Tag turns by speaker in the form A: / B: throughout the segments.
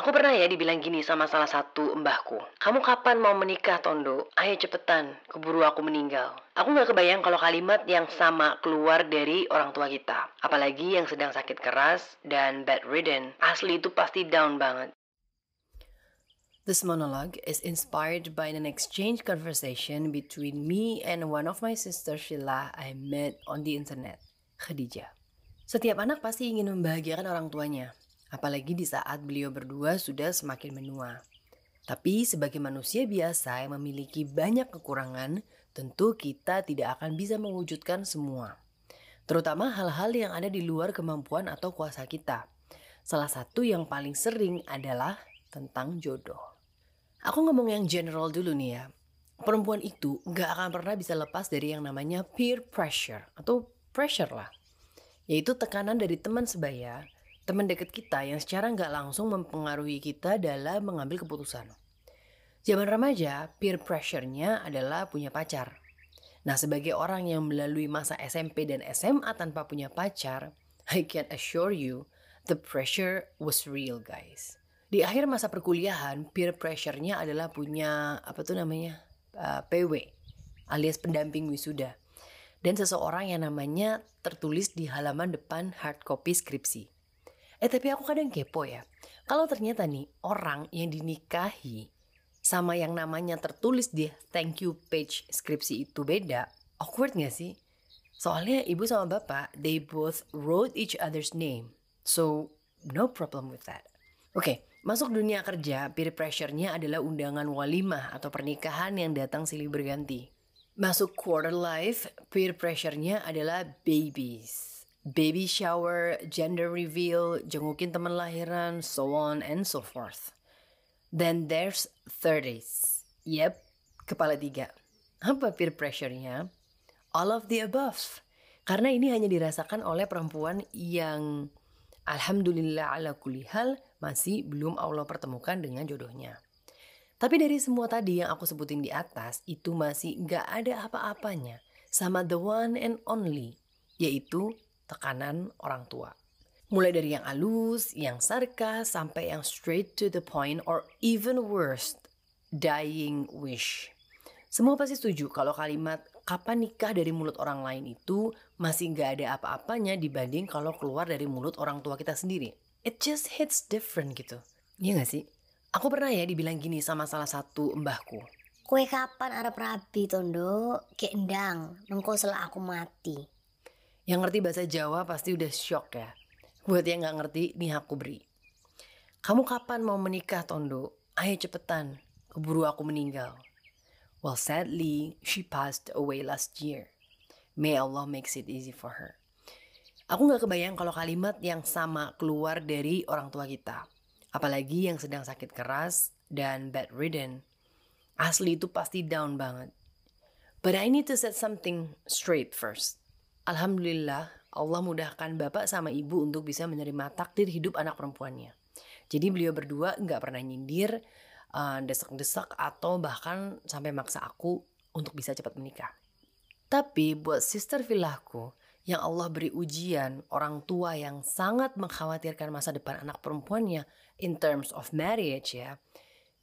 A: Aku pernah ya dibilang gini sama salah satu mbahku. Kamu kapan mau menikah, Tondo? Ayo cepetan, keburu aku meninggal. Aku gak kebayang kalau kalimat yang sama keluar dari orang tua kita. Apalagi yang sedang sakit keras dan bedridden. Asli itu pasti down banget. This monologue is inspired by an exchange conversation between me and one of my sisters Sheila I met on the internet, Khadijah. Setiap anak pasti ingin membahagiakan orang tuanya, apalagi di saat beliau berdua sudah semakin menua. Tapi sebagai manusia biasa yang memiliki banyak kekurangan, tentu kita tidak akan bisa mewujudkan semua. Terutama hal-hal yang ada di luar kemampuan atau kuasa kita. Salah satu yang paling sering adalah tentang jodoh. Aku ngomong yang general dulu nih ya. Perempuan itu gak akan pernah bisa lepas dari yang namanya peer pressure atau pressure lah. Yaitu tekanan dari teman sebaya teman dekat kita yang secara nggak langsung mempengaruhi kita dalam mengambil keputusan. Zaman remaja, peer pressure-nya adalah punya pacar. Nah, sebagai orang yang melalui masa SMP dan SMA tanpa punya pacar, I can assure you, the pressure was real, guys. Di akhir masa perkuliahan, peer pressure-nya adalah punya apa tuh namanya? Uh, PW alias pendamping wisuda. Dan seseorang yang namanya tertulis di halaman depan hard copy skripsi. Eh tapi aku kadang kepo ya. Kalau ternyata nih orang yang dinikahi sama yang namanya tertulis di thank you page skripsi itu beda, awkward gak sih? Soalnya ibu sama bapak, they both wrote each other's name. So, no problem with that. Oke, okay, masuk dunia kerja, peer pressure-nya adalah undangan walimah atau pernikahan yang datang silih berganti. Masuk quarter life, peer pressure-nya adalah babies baby shower, gender reveal, jengukin teman lahiran, so on and so forth. Then there's 30s. Yep, kepala tiga. Apa peer pressure-nya? All of the above. Karena ini hanya dirasakan oleh perempuan yang Alhamdulillah ala kulli hal masih belum Allah pertemukan dengan jodohnya. Tapi dari semua tadi yang aku sebutin di atas, itu masih nggak ada apa-apanya sama the one and only, yaitu tekanan orang tua. Mulai dari yang halus, yang sarkas, sampai yang straight to the point or even worse, dying wish. Semua pasti setuju kalau kalimat kapan nikah dari mulut orang lain itu masih nggak ada apa-apanya dibanding kalau keluar dari mulut orang tua kita sendiri. It just hits different gitu. Iya gak sih? Aku pernah ya dibilang gini sama salah satu mbahku.
B: Kue kapan Arab rabi tondo? Kayak endang, setelah aku mati.
A: Yang ngerti bahasa Jawa pasti udah shock ya. Buat yang gak ngerti, nih aku beri. Kamu kapan mau menikah, Tondo? Ayo cepetan, keburu aku meninggal. Well, sadly, she passed away last year. May Allah makes it easy for her. Aku gak kebayang kalau kalimat yang sama keluar dari orang tua kita. Apalagi yang sedang sakit keras dan bedridden. Asli itu pasti down banget. But I need to set something straight first. Alhamdulillah, Allah mudahkan bapak sama ibu untuk bisa menerima takdir hidup anak perempuannya. Jadi beliau berdua nggak pernah nyindir, uh, desak-desak atau bahkan sampai maksa aku untuk bisa cepat menikah. Tapi buat sister filahku yang Allah beri ujian orang tua yang sangat mengkhawatirkan masa depan anak perempuannya in terms of marriage ya.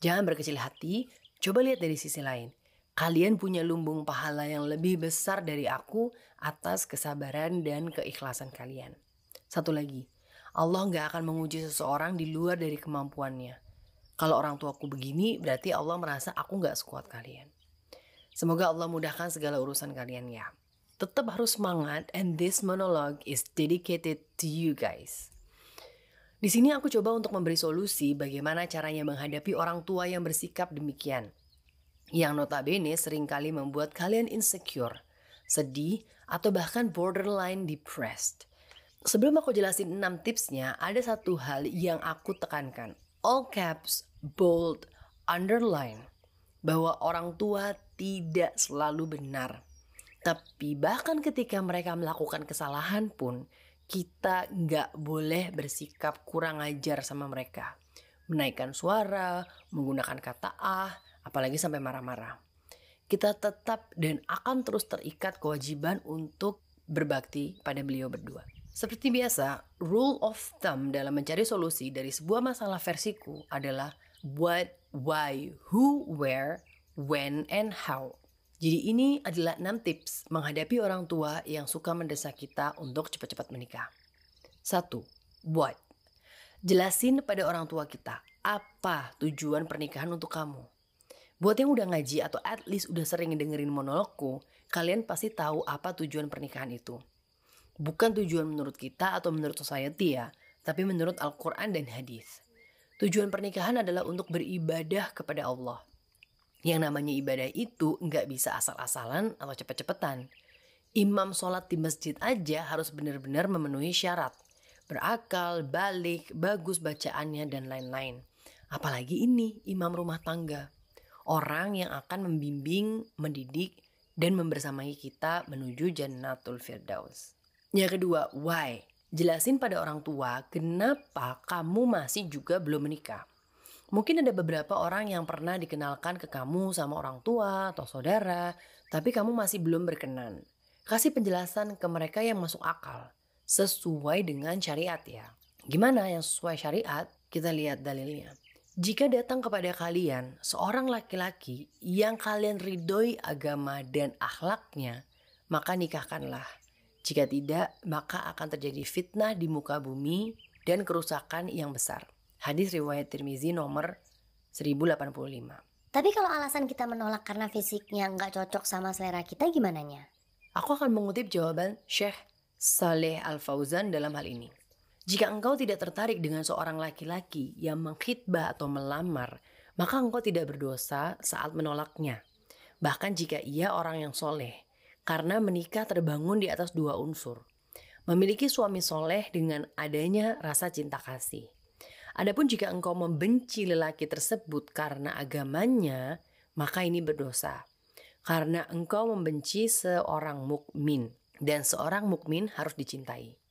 A: Jangan berkecil hati, coba lihat dari sisi lain. Kalian punya lumbung pahala yang lebih besar dari aku atas kesabaran dan keikhlasan kalian. Satu lagi, Allah nggak akan menguji seseorang di luar dari kemampuannya. Kalau orang tuaku begini, berarti Allah merasa aku nggak sekuat kalian. Semoga Allah mudahkan segala urusan kalian ya. Tetap harus semangat and this monologue is dedicated to you guys. Di sini aku coba untuk memberi solusi bagaimana caranya menghadapi orang tua yang bersikap demikian yang notabene sering kali membuat kalian insecure, sedih, atau bahkan borderline depressed. Sebelum aku jelasin 6 tipsnya, ada satu hal yang aku tekankan. All caps, bold, underline. Bahwa orang tua tidak selalu benar. Tapi bahkan ketika mereka melakukan kesalahan pun, kita nggak boleh bersikap kurang ajar sama mereka. Menaikkan suara, menggunakan kata ah, apalagi sampai marah-marah. Kita tetap dan akan terus terikat kewajiban untuk berbakti pada beliau berdua. Seperti biasa, rule of thumb dalam mencari solusi dari sebuah masalah versiku adalah what, why, who, where, when, and how. Jadi ini adalah 6 tips menghadapi orang tua yang suka mendesak kita untuk cepat-cepat menikah. 1. What? Jelasin pada orang tua kita apa tujuan pernikahan untuk kamu. Buat yang udah ngaji atau at least udah sering dengerin monologku, kalian pasti tahu apa tujuan pernikahan itu. Bukan tujuan menurut kita atau menurut society ya, tapi menurut Al-Quran dan hadis. Tujuan pernikahan adalah untuk beribadah kepada Allah. Yang namanya ibadah itu nggak bisa asal-asalan atau cepet-cepetan. Imam sholat di masjid aja harus benar-benar memenuhi syarat. Berakal, balik, bagus bacaannya, dan lain-lain. Apalagi ini imam rumah tangga. Orang yang akan membimbing, mendidik, dan membersamai kita menuju Jannatul Firdaus. Yang kedua, why? Jelasin pada orang tua kenapa kamu masih juga belum menikah. Mungkin ada beberapa orang yang pernah dikenalkan ke kamu sama orang tua atau saudara, tapi kamu masih belum berkenan. Kasih penjelasan ke mereka yang masuk akal, sesuai dengan syariat ya. Gimana yang sesuai syariat? Kita lihat dalilnya. Jika datang kepada kalian seorang laki-laki yang kalian ridhoi agama dan akhlaknya, maka nikahkanlah. Jika tidak, maka akan terjadi fitnah di muka bumi dan kerusakan yang besar. Hadis riwayat Tirmizi nomor 1085.
B: Tapi kalau alasan kita menolak karena fisiknya nggak cocok sama selera kita gimana nya?
A: Aku akan mengutip jawaban Syekh Saleh Al-Fauzan dalam hal ini. Jika engkau tidak tertarik dengan seorang laki-laki yang mengkhidbah atau melamar, maka engkau tidak berdosa saat menolaknya. Bahkan jika ia orang yang soleh, karena menikah terbangun di atas dua unsur. Memiliki suami soleh dengan adanya rasa cinta kasih. Adapun jika engkau membenci lelaki tersebut karena agamanya, maka ini berdosa. Karena engkau membenci seorang mukmin dan seorang mukmin harus dicintai.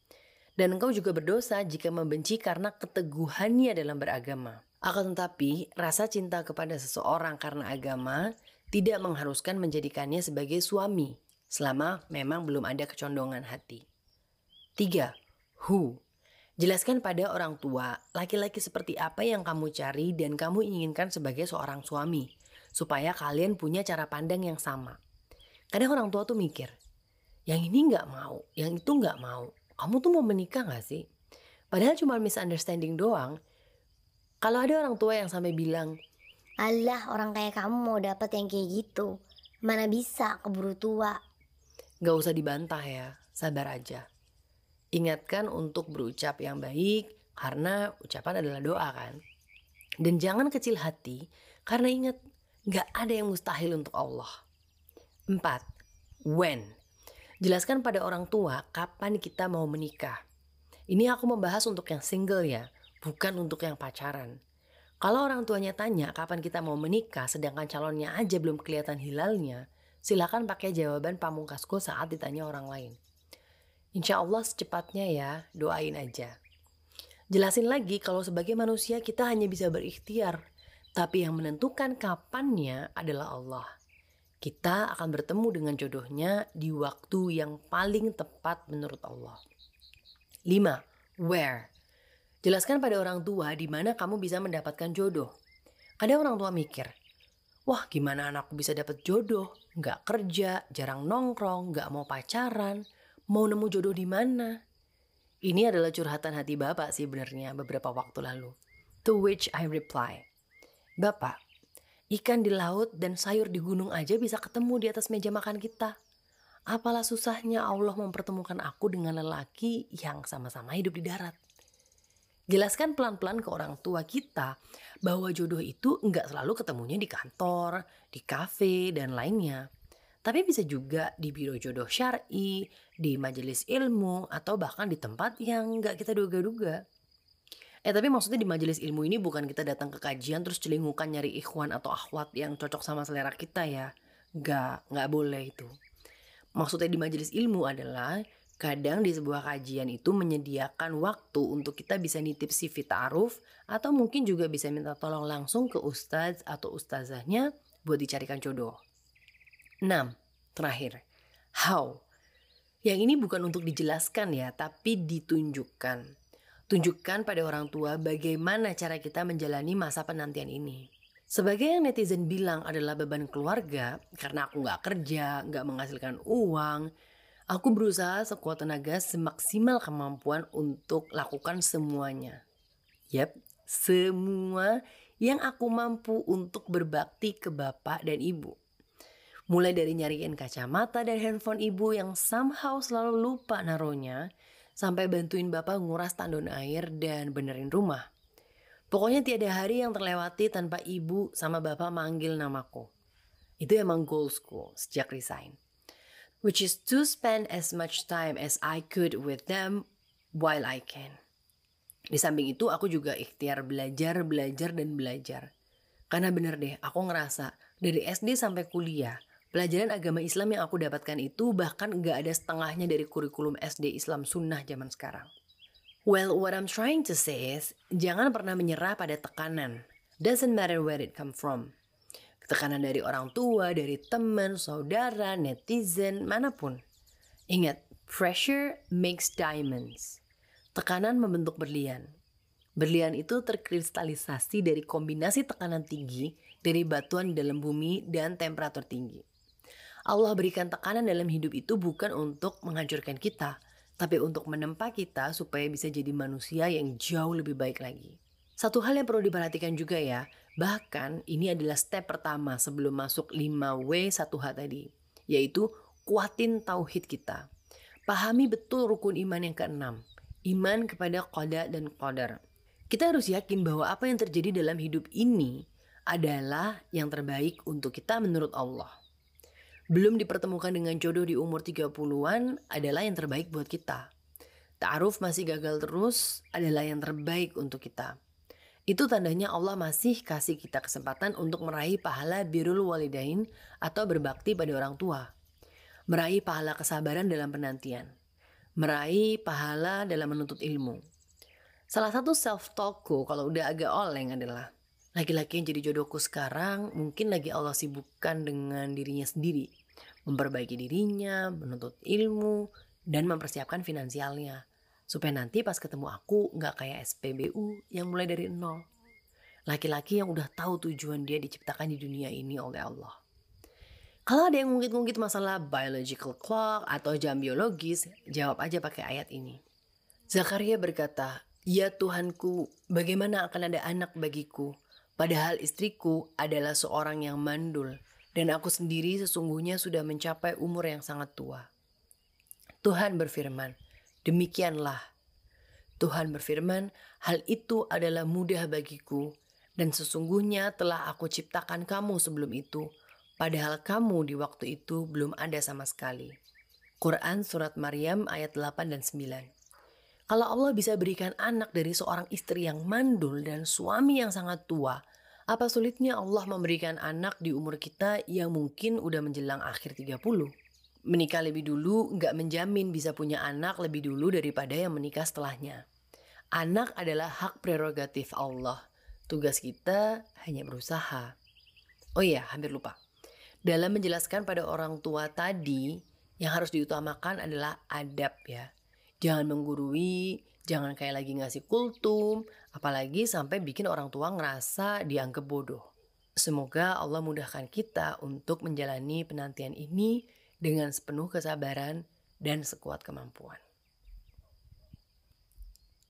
A: Dan engkau juga berdosa jika membenci karena keteguhannya dalam beragama. Akan tetapi, rasa cinta kepada seseorang karena agama tidak mengharuskan menjadikannya sebagai suami selama memang belum ada kecondongan hati. 3. Who Jelaskan pada orang tua laki-laki seperti apa yang kamu cari dan kamu inginkan sebagai seorang suami, supaya kalian punya cara pandang yang sama. Kadang orang tua tuh mikir, yang ini nggak mau, yang itu nggak mau. Kamu tuh mau menikah nggak sih? Padahal cuma misunderstanding doang. Kalau ada orang tua yang sampai bilang,
B: Allah orang kayak kamu mau dapet yang kayak gitu. Mana bisa keburu tua.
A: Gak usah dibantah ya, sabar aja. Ingatkan untuk berucap yang baik karena ucapan adalah doa kan. Dan jangan kecil hati karena ingat gak ada yang mustahil untuk Allah. 4. When? Jelaskan pada orang tua kapan kita mau menikah. Ini aku membahas untuk yang single ya, bukan untuk yang pacaran. Kalau orang tuanya tanya kapan kita mau menikah sedangkan calonnya aja belum kelihatan hilalnya, silakan pakai jawaban pamungkasku saat ditanya orang lain. Insya Allah secepatnya ya, doain aja. Jelasin lagi kalau sebagai manusia kita hanya bisa berikhtiar, tapi yang menentukan kapannya adalah Allah. Kita akan bertemu dengan jodohnya di waktu yang paling tepat menurut Allah. 5. Where? Jelaskan pada orang tua di mana kamu bisa mendapatkan jodoh. Kadang orang tua mikir, wah gimana anakku bisa dapat jodoh? Gak kerja, jarang nongkrong, gak mau pacaran, mau nemu jodoh di mana? Ini adalah curhatan hati Bapak sih benernya beberapa waktu lalu. To which I reply, Bapak, ikan di laut dan sayur di gunung aja bisa ketemu di atas meja makan kita. Apalah susahnya Allah mempertemukan aku dengan lelaki yang sama-sama hidup di darat. Jelaskan pelan-pelan ke orang tua kita bahwa jodoh itu nggak selalu ketemunya di kantor, di kafe, dan lainnya. Tapi bisa juga di biro jodoh syari, di majelis ilmu, atau bahkan di tempat yang nggak kita duga-duga. Eh tapi maksudnya di majelis ilmu ini bukan kita datang ke kajian terus celingukan nyari ikhwan atau akhwat yang cocok sama selera kita ya. Nggak, nggak boleh itu. Maksudnya di majelis ilmu adalah kadang di sebuah kajian itu menyediakan waktu untuk kita bisa nitip CV ta'aruf atau mungkin juga bisa minta tolong langsung ke ustadz atau ustazahnya buat dicarikan jodoh. 6. Terakhir, how? Yang ini bukan untuk dijelaskan ya, tapi ditunjukkan. Tunjukkan pada orang tua bagaimana cara kita menjalani masa penantian ini. Sebagai yang netizen bilang adalah beban keluarga, karena aku nggak kerja, nggak menghasilkan uang, aku berusaha sekuat tenaga semaksimal kemampuan untuk lakukan semuanya. Yap, semua yang aku mampu untuk berbakti ke bapak dan ibu. Mulai dari nyariin kacamata dan handphone ibu yang somehow selalu lupa naruhnya, sampai bantuin bapak nguras tandon air dan benerin rumah. Pokoknya tiada hari yang terlewati tanpa ibu sama bapak manggil namaku. Itu emang goalsku sejak resign. Which is to spend as much time as I could with them while I can. Di samping itu aku juga ikhtiar belajar, belajar, dan belajar. Karena bener deh, aku ngerasa dari SD sampai kuliah, pelajaran agama Islam yang aku dapatkan itu bahkan gak ada setengahnya dari kurikulum SD Islam Sunnah zaman sekarang. Well, what I'm trying to say is, jangan pernah menyerah pada tekanan. Doesn't matter where it come from. Tekanan dari orang tua, dari teman, saudara, netizen, mana pun. Ingat, pressure makes diamonds. Tekanan membentuk berlian. Berlian itu terkristalisasi dari kombinasi tekanan tinggi dari batuan di dalam bumi dan temperatur tinggi. Allah berikan tekanan dalam hidup itu bukan untuk menghancurkan kita, tapi untuk menempa kita supaya bisa jadi manusia yang jauh lebih baik lagi. Satu hal yang perlu diperhatikan juga ya, bahkan ini adalah step pertama sebelum masuk 5W1H tadi, yaitu kuatin tauhid kita. Pahami betul rukun iman yang keenam, iman kepada qada dan qadar. Kita harus yakin bahwa apa yang terjadi dalam hidup ini adalah yang terbaik untuk kita menurut Allah belum dipertemukan dengan jodoh di umur 30-an adalah yang terbaik buat kita. Ta'aruf masih gagal terus adalah yang terbaik untuk kita. Itu tandanya Allah masih kasih kita kesempatan untuk meraih pahala birul walidain atau berbakti pada orang tua. Meraih pahala kesabaran dalam penantian. Meraih pahala dalam menuntut ilmu. Salah satu self-talkku kalau udah agak oleng adalah Laki-laki yang jadi jodohku sekarang mungkin lagi Allah sibukkan dengan dirinya sendiri. Memperbaiki dirinya, menuntut ilmu, dan mempersiapkan finansialnya. Supaya nanti pas ketemu aku nggak kayak SPBU yang mulai dari nol. Laki-laki yang udah tahu tujuan dia diciptakan di dunia ini oleh Allah. Kalau ada yang ngungkit-ngungkit masalah biological clock atau jam biologis, jawab aja pakai ayat ini. Zakaria berkata, Ya Tuhanku, bagaimana akan ada anak bagiku Padahal istriku adalah seorang yang mandul dan aku sendiri sesungguhnya sudah mencapai umur yang sangat tua. Tuhan berfirman, demikianlah. Tuhan berfirman, hal itu adalah mudah bagiku dan sesungguhnya telah aku ciptakan kamu sebelum itu, padahal kamu di waktu itu belum ada sama sekali. Quran Surat Maryam ayat 8 dan 9 Kalau Allah bisa berikan anak dari seorang istri yang mandul dan suami yang sangat tua, apa sulitnya Allah memberikan anak di umur kita yang mungkin udah menjelang akhir 30? Menikah lebih dulu nggak menjamin bisa punya anak lebih dulu daripada yang menikah setelahnya. Anak adalah hak prerogatif Allah. Tugas kita hanya berusaha. Oh iya, hampir lupa. Dalam menjelaskan pada orang tua tadi, yang harus diutamakan adalah adab ya. Jangan menggurui, Jangan kayak lagi ngasih kultum, apalagi sampai bikin orang tua ngerasa dianggap bodoh. Semoga Allah mudahkan kita untuk menjalani penantian ini dengan sepenuh kesabaran dan sekuat kemampuan.